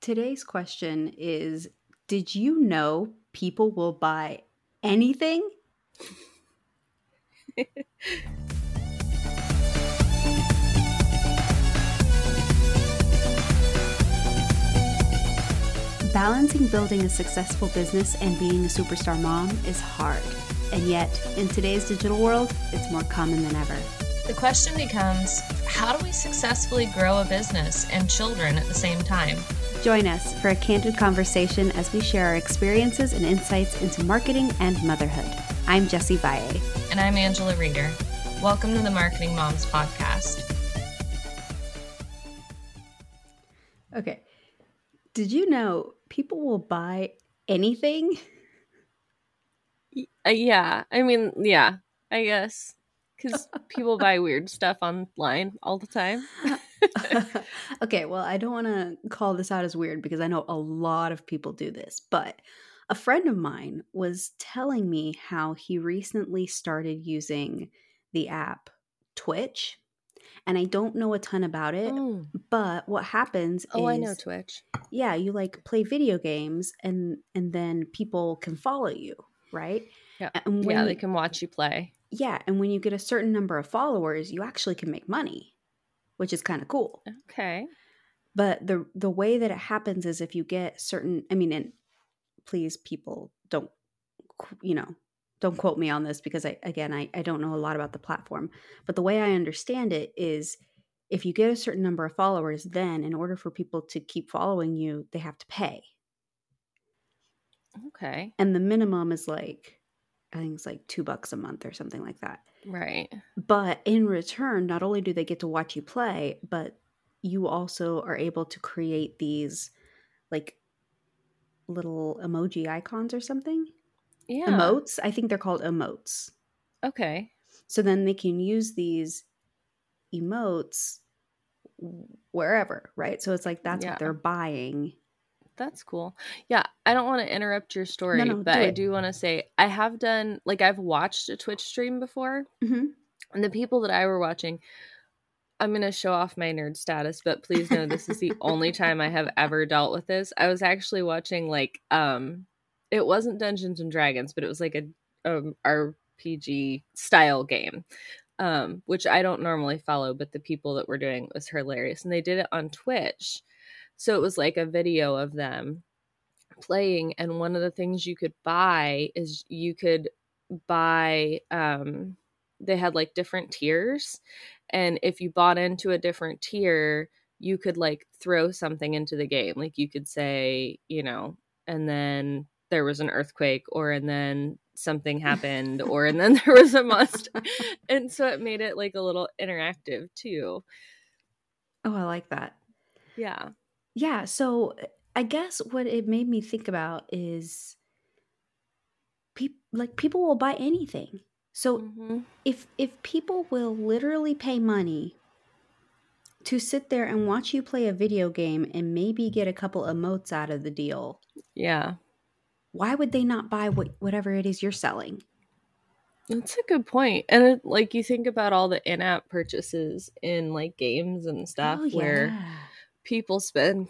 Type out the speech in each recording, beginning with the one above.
Today's question is Did you know people will buy anything? Balancing building a successful business and being a superstar mom is hard. And yet, in today's digital world, it's more common than ever. The question becomes how do we successfully grow a business and children at the same time? Join us for a candid conversation as we share our experiences and insights into marketing and motherhood. I'm Jessie Valle. And I'm Angela Reeder. Welcome to the Marketing Moms Podcast. Okay. Did you know people will buy anything? Uh, yeah. I mean, yeah, I guess. Because people buy weird stuff online all the time. okay, well, I don't want to call this out as weird because I know a lot of people do this, but a friend of mine was telling me how he recently started using the app Twitch. And I don't know a ton about it, Oh, but what happens oh is I know Twitch. yeah, you like play video games and and then people can follow you, right? Yeah. Yeah, they can watch you play. yeah, and when you get a certain number of followers, you actually can make money, which is kind of cool. Okay. But the the way that it happens is if you get certain I mean and please people don't you know, don't quote me on this because I again I, I don't know a lot about the platform. But the way I understand it is if you get a certain number of followers, then in order for people to keep following you, they have to pay. Okay. And the minimum is like I think it's like two bucks a month or something like that. Right. But in return, not only do they get to watch you play, but you also are able to create these like little emoji icons or something. Yeah. Emotes. I think they're called emotes. Okay. So then they can use these emotes wherever, right? So it's like that's Yeah. what they're buying. That's cool. Yeah, I don't want to interrupt your story, no, but do I do want to say I have done like I've watched a Twitch stream before, hmm and the people that I were watching, I'm going to show off my nerd status, but please know this is the only time I have ever dealt with this. I was actually watching like um it wasn't Dungeons and Dragons, but it was like a um, RPG style game. Um, which I don't normally follow, but the people that were doing it was hilarious. And they did it on Twitch. So it was like a video of them playing and one of the things you could buy is you could buy um they had like different tiers and if you bought into a different tier you could like throw something into the game. Like you could say you know and then there was an earthquake or and then something happened or and then there was a monster. And so it made it like a little interactive too. Oh, I like that. yeah Yeah, so I guess what it made me think about is people like people will buy anything. So Mhm. if if people will literally pay money to sit there and watch you play a video game and maybe get a couple emotes out of the deal, yeah why would they not buy what, whatever it is you're selling? That's a good point. And it, like you think about all the in-app purchases in like games and stuff Oh, where yeah. People spend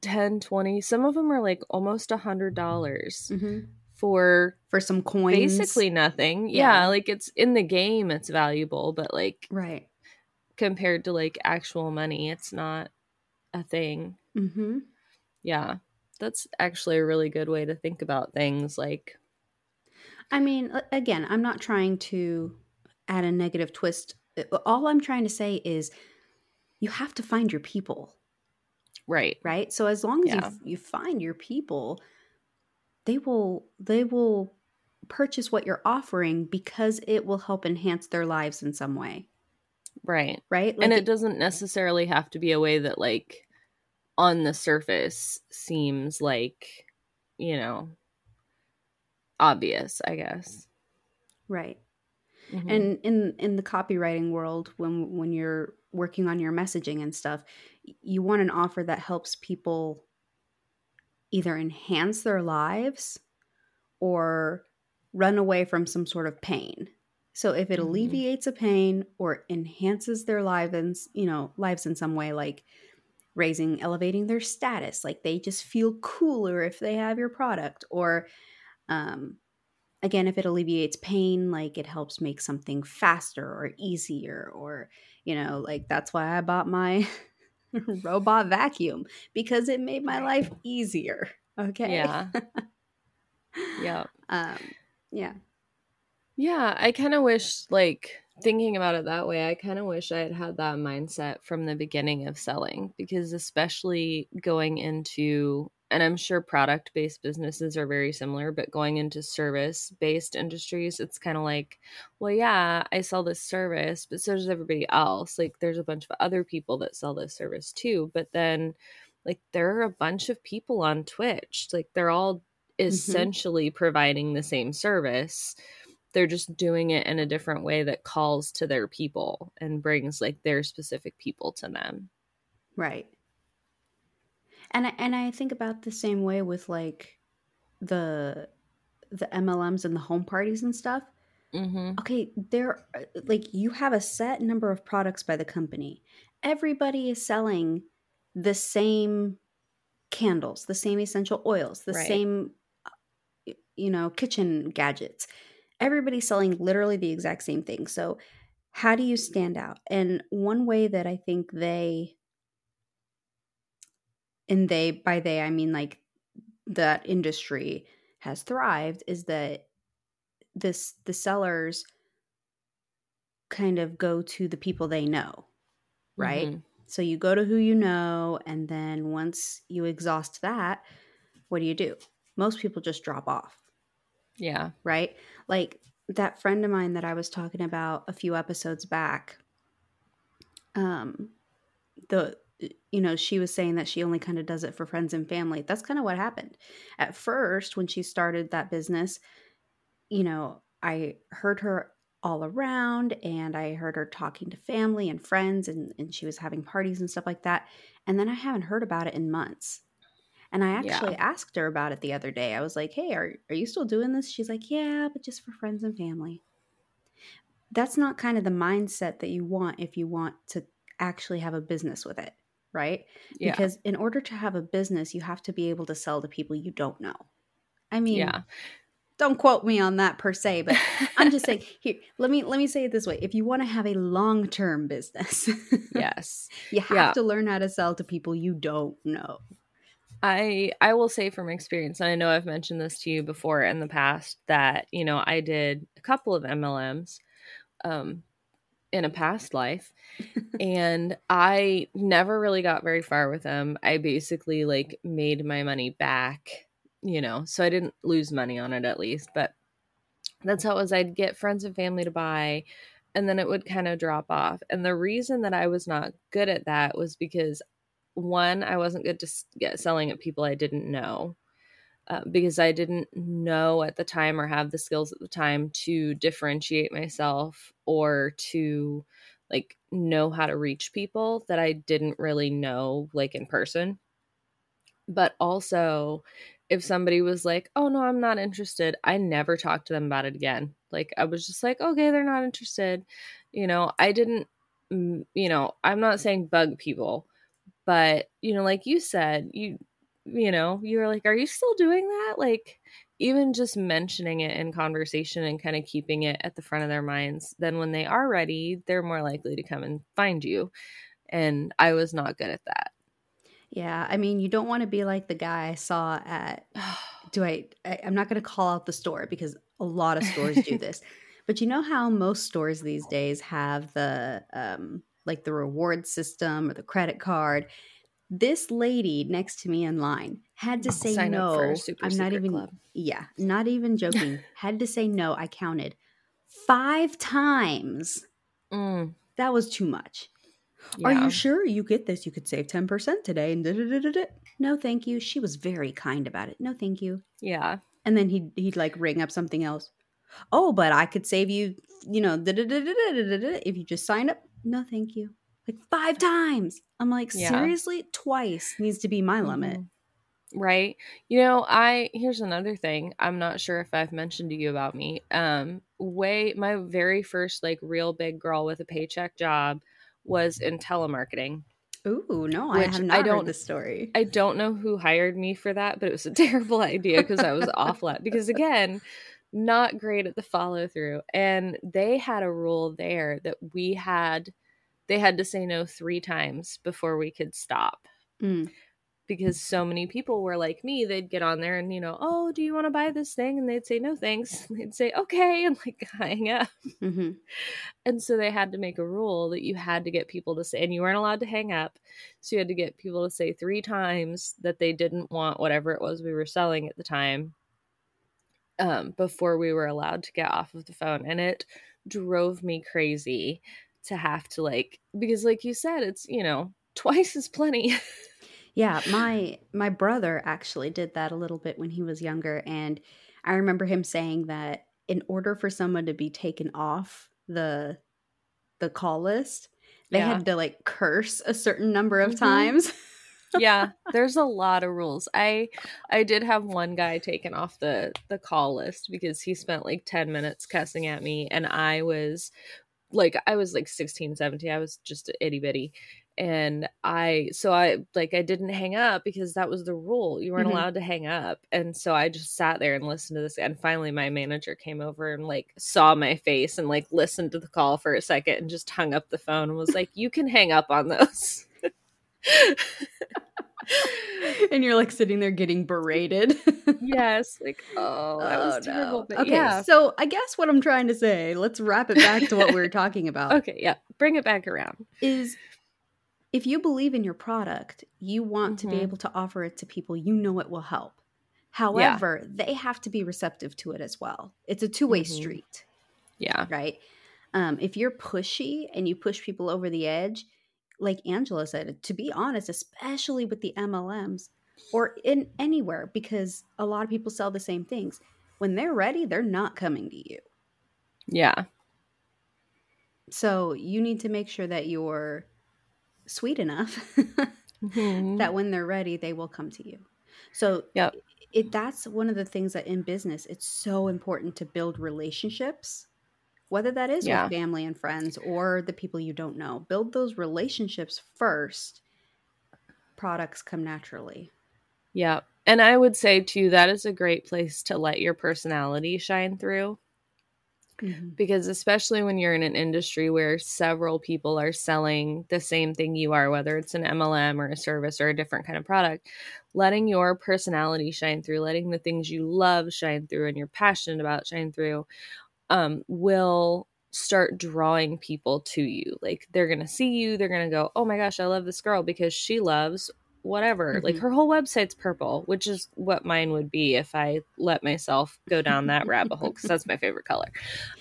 10, 20, some of them are like almost a hundred dollars Mhm. for for some coins, basically nothing. Yeah. Yeah. like it's in the game it's valuable, but like right. compared to like actual money, it's not a thing. Mm-hmm. Yeah. That's actually a really good way to think about things like I mean, again, I'm not trying to add a negative twist. Uh, All I'm trying to say is you have to find your people, right. right? So as long as Yeah. you you find your people, they will they will purchase what you're offering because it will help enhance their lives in some way, Right. right? and Like it doesn't necessarily have to be a way that like on the surface seems like you know obvious i guess right. Mhm. And in in the copywriting world, when when you're working on your messaging and stuff, you want an offer that helps people either enhance their lives or run away from some sort of pain. So if it Mhm. alleviates a pain or enhances their lives, in, you know, lives in some way, like raising elevating their status like they just feel cooler if they have your product or um again if it alleviates pain like it helps make something faster or easier or you know like that's why i bought my robot vacuum because it made my life easier okay Yeah. Yeah. um yeah Yeah, I kind of wish, like, thinking about it that way, I kind of wish I had had that mindset from the beginning of selling because, especially going into, and I'm sure product based businesses are very similar, but going into service based industries, it's kind of like, well, yeah, I sell this service, but so does everybody else. Like, there's a bunch of other people that sell this service too, but then, like, there are a bunch of people on Twitch, like, they're all mm-hmm. essentially providing the same service they're just doing it in a different way that calls to their people and brings like their specific people to them. Right. And I, and I think about the same way with like the the MLMs and the home parties and stuff. Mm-hmm. Okay, they're like you have a set number of products by the company. Everybody is selling the same candles, the same essential oils, the Right. same uh, you know, kitchen gadgets. Everybody's selling literally the exact same thing. So, how do you stand out? And one way that I think they and they by they I mean like that industry has thrived is that this the sellers kind of go to the people they know, right? Mhm. So you go to who you know and then once you exhaust that, what do you do? Most people just drop off Yeah. right? Like that friend of mine that I was talking about a few episodes back. Um, the you know she was saying that she only kind of does it for friends and family. That's kind of what happened. At first, when she started that business, you know, I heard her all around and I heard her talking to family and friends and, and she was having parties and stuff like that. And then I haven't heard about it in months. And I Yeah. actually asked her about it the other day. I was like, "Hey, are are you still doing this?" She's like, "Yeah, but just for friends and family." That's not kind of the mindset that you want if you want to actually have a business with it, right? Yeah. Because in order to have a business, you have to be able to sell to people you don't know. I mean, yeah. don't quote me on that per se, but I'm just saying here, let me let me say it this way. If you want to have a long-term business, yes. you have Yeah. to learn how to sell to people you don't know. I I will say from experience, and I know I've mentioned this to you before in the past that you know I did a couple of MLMs um, in a past life, and I never really got very far with them. I basically like made my money back, you know, so I didn't lose money on it at least, but that's how it was. I'd get friends and family to buy, and then it would kind of drop off. And the reason that I was not good at that was because one, I wasn't good to get selling at people I didn't know. Uh, because I didn't know at the time or have the skills at the time to differentiate myself or to like know how to reach people that I didn't really know like in person. But also, if somebody was like, "Oh no, I'm not interested," I never talked to them about it again. Like I was just like, "Okay, they're not interested." You know, I didn't mm, you know, I'm not saying bug people, but you know, like you said, you you know, you were like, "Are you still doing that?" Like even just mentioning it in conversation and kind of keeping it at the front of their minds, then when they are ready, they're more likely to come and find you. And I was not good at that. Yeah, I mean, you don't want to be like the guy I saw at. Do I? I I'm not going to call out the store because a lot of stores do this. But you know how most stores these days have the um like the reward system or the credit card. This lady next to me in line had to say no. I'm not even club. yeah, not even joking. had to say no. I counted 5 times. Mm, That was too much. yeah. Are you sure you get this? You could save 10% today. And da-da-da-da-da. No, thank you. She was very kind about it. No, thank you. Yeah. And then he'd, he'd like ring up something else. Oh, but I could save you, you know, if you just sign up. No, thank you. Like five times. I'm like, Yeah. seriously? Twice needs to be my limit. Mhm. Right. You know, I here's another thing. I'm not sure if I've mentioned to you about me. Um way my very first like real big girl with a paycheck job was in telemarketing. Ooh, no, I have not I don't, heard this story. I don't know who hired me for that, but it was a terrible idea because I was awful at because again, not great at the follow through. And they had a rule there that we had they had to say no three times before we could stop. Mm. Because so many people were like me they'd get on there and you know oh do you want to buy this thing? And they'd say no thanks. They'd say okay and like hang up. Mm-hmm. and so they had to make a rule that you had to get people to say and you weren't allowed to hang up. So you had to get people to say three times that they didn't want whatever it was we were selling at the time um, before we were allowed to get off of the phone. And it drove me crazy to have to like because like you said it's you know twice as plenty Yeah, my my brother actually did that a little bit when he was younger and I remember him saying that in order for someone to be taken off the the call list, they yeah. had to like curse a certain number of mm-hmm. times. yeah, there's a lot of rules. I I did have one guy taken off the the call list because he spent like 10 minutes cussing at me and I was like I was like 16, 17. I was just itty bitty and i so i like i didn't hang up because that was the rule you weren't mm-hmm. allowed to hang up and so i just sat there and listened to this and finally my manager came over and like saw my face and like listened to the call for a second and just hung up the phone and was like you can hang up on those and you're like sitting there getting berated. yes, like oh, that oh, was terrible. No. okay, yeah. so I guess what I'm trying to say, let's wrap it back to what we were talking about. okay, yeah, bring it back around. Is if you believe in your product, you want mm-hmm. to be mm-hmm. able to offer it to people you know it will help. However, yeah. they have to be receptive to it as well. It's a two way mm-hmm. street. Yeah. Right. Um, if you're pushy and you push people over the edge, like Angela said, to be honest, especially with the MLMs or in anywhere, because a lot of people sell the same things. When they're ready, they're not coming to you. Yeah. So you need to make sure that you're sweet enough mm-hmm. that when they're ready, they will come to you. So yep. it that's one of the things that in business it's so important to build relationships, whether that is yeah. with family and friends or the people you don't know. Build those relationships first. Products come naturally. Yeah. And I would say too that is a great place to let your personality shine through. Mm-hmm. Because especially when you're in an industry where several people are selling the same thing you are, whether it's an MLM or a service or a different kind of product, letting your personality shine through, letting the things you love shine through and you're passionate about shine through, um, will start drawing people to you. Like they're going to see you, they're going to go, "Oh my gosh, I love this girl because she loves whatever. Mm-hmm. Like her whole website's purple, which is what mine would be if I let myself go down that rabbit hole because that's my favorite color.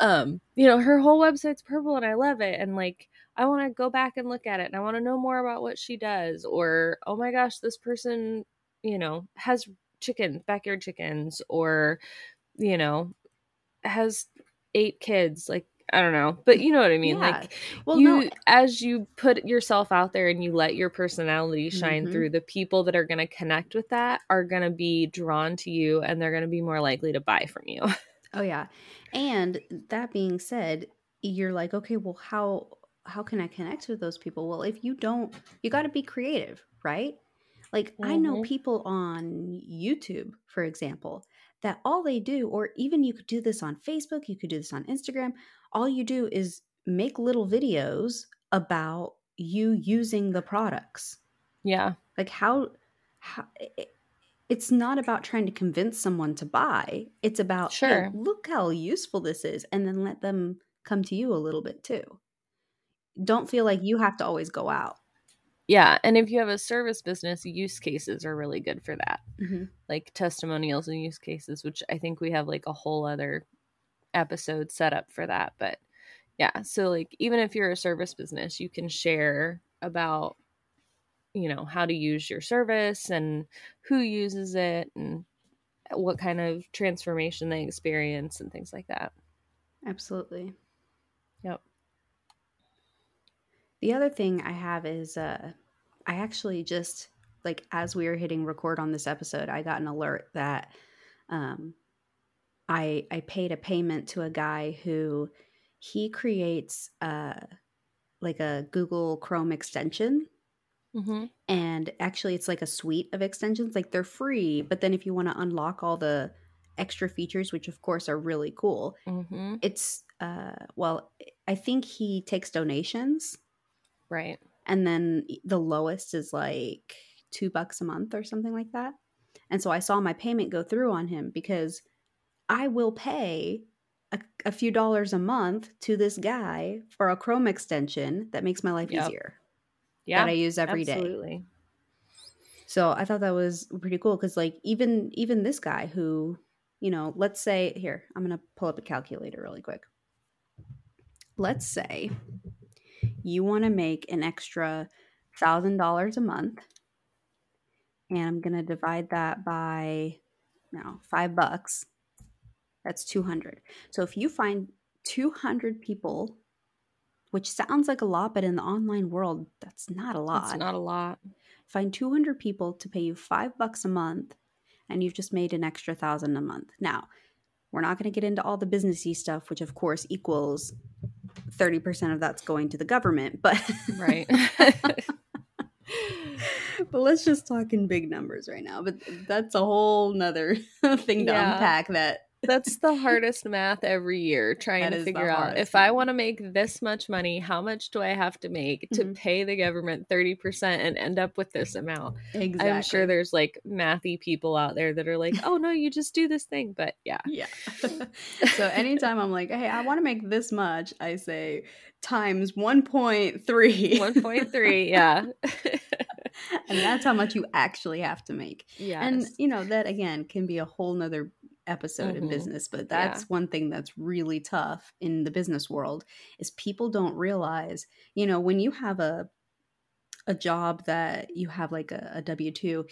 Um, you know, her whole website's purple and I love it. And like, I want to go back and look at it and I want to know more about what she does. Or, oh my gosh, this person, you know, has chickens, backyard chickens, or, you know, has eight kids. Like, I don't know, but you know what I mean. Yeah. Like, well, you no. as you put yourself out there and you let your personality shine mm-hmm. through, the people that are going to connect with that are going to be drawn to you, and they're going to be more likely to buy from you. Oh yeah, and that being said, you're like, okay, well, how how can I connect with those people? Well, if you don't, you got to be creative, right? Like mm-hmm. I know mm-hmm. people on YouTube, for example, that all they do, or even you could do this on Facebook, you could do this on Instagram, all you do is make little videos about you using the products. Yeah. Like how, how it, it's not about trying to convince someone to buy. It's about sure. Hey, look how useful this is and then let them come to you a little bit too. Don't feel like you have to always go out. Yeah, and if you have a service business, use cases are really good for that. Mm-hmm. Like testimonials and use cases, which I think we have like a whole other episode set up for that. But yeah, so like even if you're a service business, you can share about you know how to use your service and who uses it and what kind of transformation they experience and things like that. Absolutely. Yep. The other thing I have is uh I actually just like as we were hitting record on this episode, I got an alert that um I I paid a payment to a guy who he creates uh like a Google Chrome extension Mm-hmm. And actually, it's like a suite of extensions. Like they're free, but then if you want to unlock all the extra features, which of course are really cool, Mm-hmm. it's uh well, I think he takes donations, Right. and then the lowest is like two bucks a month or something like that. And so I saw my payment go through on him because I will pay a, a few dollars a month to this guy for a Chrome extension that makes my life Yep. easier Yeah. that I use every day. absolutely. So I thought that was pretty cool because like even even this guy who, you know, let's say here, I'm gonna pull up a calculator really quick. Let's say you want to make an extra thousand dollars a month, and I'm gonna divide that by no five bucks. That's two hundred. So if you find two hundred people, which sounds like a lot, but in the online world, that's not a lot It's not a lot. find 200 people to pay you five bucks a month and you've just made an extra thousand a month now we're not going to get into all the businessy stuff which of course equals 30% of that's going to the government but Right. but let's just talk in big numbers right now but that's a whole nother thing to Yeah. unpack that That's the hardest math every year, trying That to figure out if I want to make this much money, how much do I have to make to Mhm. pay the government 30% and end up with this amount? exactly I'm sure there's like mathy people out there that are like, oh no, you just do this thing. But yeah. Yeah. so anytime I'm like, hey, I want to make this much, I say times 1.3. 1.3. Yeah. and that's how much you actually have to make. yeah. And you know, that again can be a whole nother episode in Mhm. business, but that's one thing that's really tough in the business world is people don't realize, you know, when you have a a job that you have like a, a W two,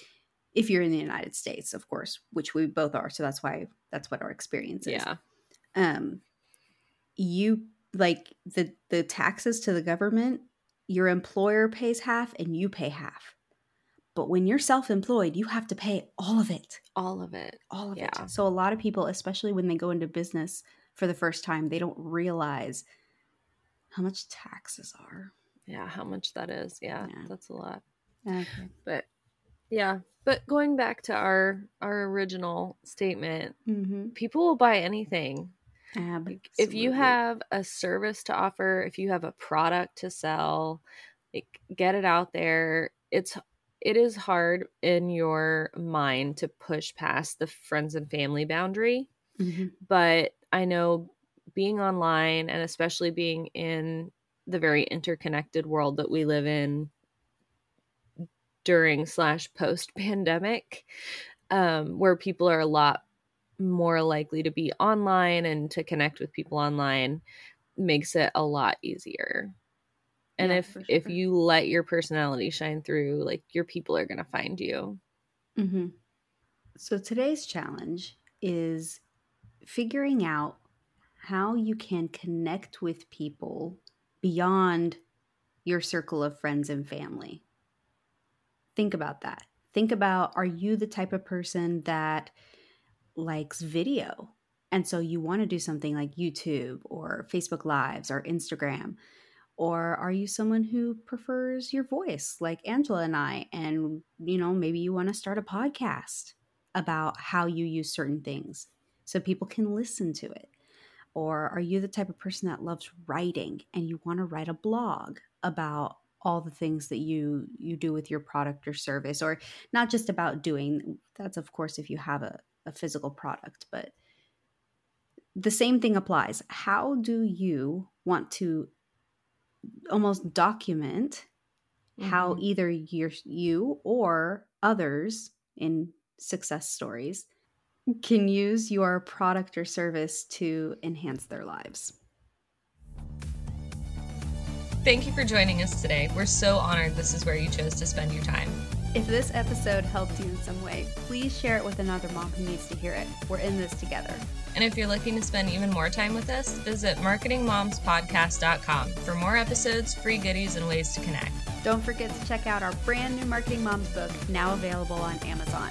if you're in the United States, of course, which we both are, so that's why that's what our experience is yeah. um you like the the taxes to the government your employer pays half and you pay half but when you're self-employed you have to pay all of it All of it. all of Yeah. it so a lot of people especially when they go into business for the first time they don't realize how much taxes are Yeah. How much that is. Yeah. Yeah. That's a lot. okay. But yeah. But going back to our our original statement, mm-hmm. people will buy anything. Like, if you have a service to offer, if you have a product to sell, like, get it out there. It's it is hard in your mind to push past the friends and family boundary, Mhm. but I know being online and especially being in the very interconnected world that we live in during slash post pandemic, um, where people are a lot more likely to be online and to connect with people online makes it a lot easier. And Yeah, if for if you let your personality shine through, like your people are gonna find you. hmm So today's challenge is figuring out how you can connect with people beyond your circle of friends and family. Think about that. Think about are you the type of person that likes video? And so you want to do something like YouTube or Facebook Lives or Instagram. Or are you someone who prefers your voice like Angela and I? And, you know, maybe you want to start a podcast about how you use certain things so people can listen to it. Or are you the type of person that loves writing and you want to write a blog about all the things that you you do with your product or service or not just about doing that's of course if you have a, a physical product but the same thing applies how do you want to almost document how Mhm. either you're, you or others in success stories can use your product or service to enhance their lives. Thank you for joining us today. We're so honored this is where you chose to spend your time. If this episode helped you in some way, please share it with another mom who needs to hear it. We're in this together. And if you're looking to spend even more time with us, visit marketingmomspodcast.com for more episodes, free goodies, and ways to connect. Don't forget to check out our brand new Marketing Moms book, now available on Amazon.